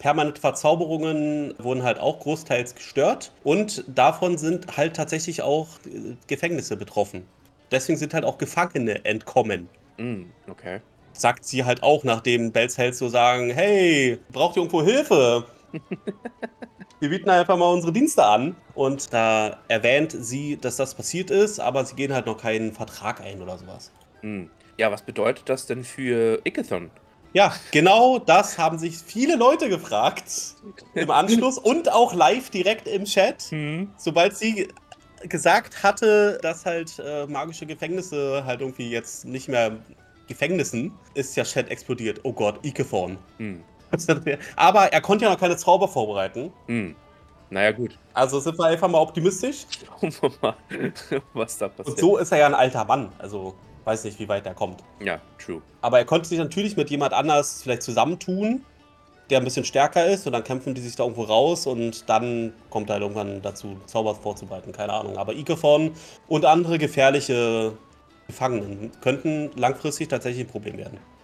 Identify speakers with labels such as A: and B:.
A: permanente Verzauberungen wurden halt auch großteils gestört und davon sind halt tatsächlich auch äh, Gefängnisse betroffen. Deswegen sind halt auch Gefangene entkommen.
B: Mm, okay.
A: Sagt sie halt auch, nachdem Bells Hells so sagen, hey, braucht ihr irgendwo Hilfe? Wir bieten einfach mal unsere Dienste an. Und da erwähnt sie, dass das passiert ist, aber sie gehen halt noch keinen Vertrag ein oder sowas.
B: Mm. Ja, was bedeutet das denn für Ickathon?
A: Ja, genau das haben sich viele Leute gefragt im Anschluss und auch live direkt im Chat.
B: Hm.
A: Sobald sie gesagt hatte, dass halt äh, magische Gefängnisse halt irgendwie jetzt nicht mehr Gefängnissen, ist der Chat explodiert. Oh Gott, Ikephorn.
B: Hm.
A: Aber er konnte ja noch keine Zauber vorbereiten.
B: Hm. Naja, gut.
A: Also sind wir einfach mal optimistisch.
B: Schauen wir mal, was da passiert.
A: Und so ist er ja ein alter Mann. Also weiß nicht, wie weit er kommt.
B: Ja, true.
A: Aber er konnte sich natürlich mit jemand anders vielleicht zusammentun, der ein bisschen stärker ist und dann kämpfen die sich da irgendwo raus und dann kommt er halt irgendwann dazu, Zauber vorzubereiten, keine Ahnung. Aber Ikephon und andere gefährliche Gefangenen könnten langfristig tatsächlich ein Problem werden.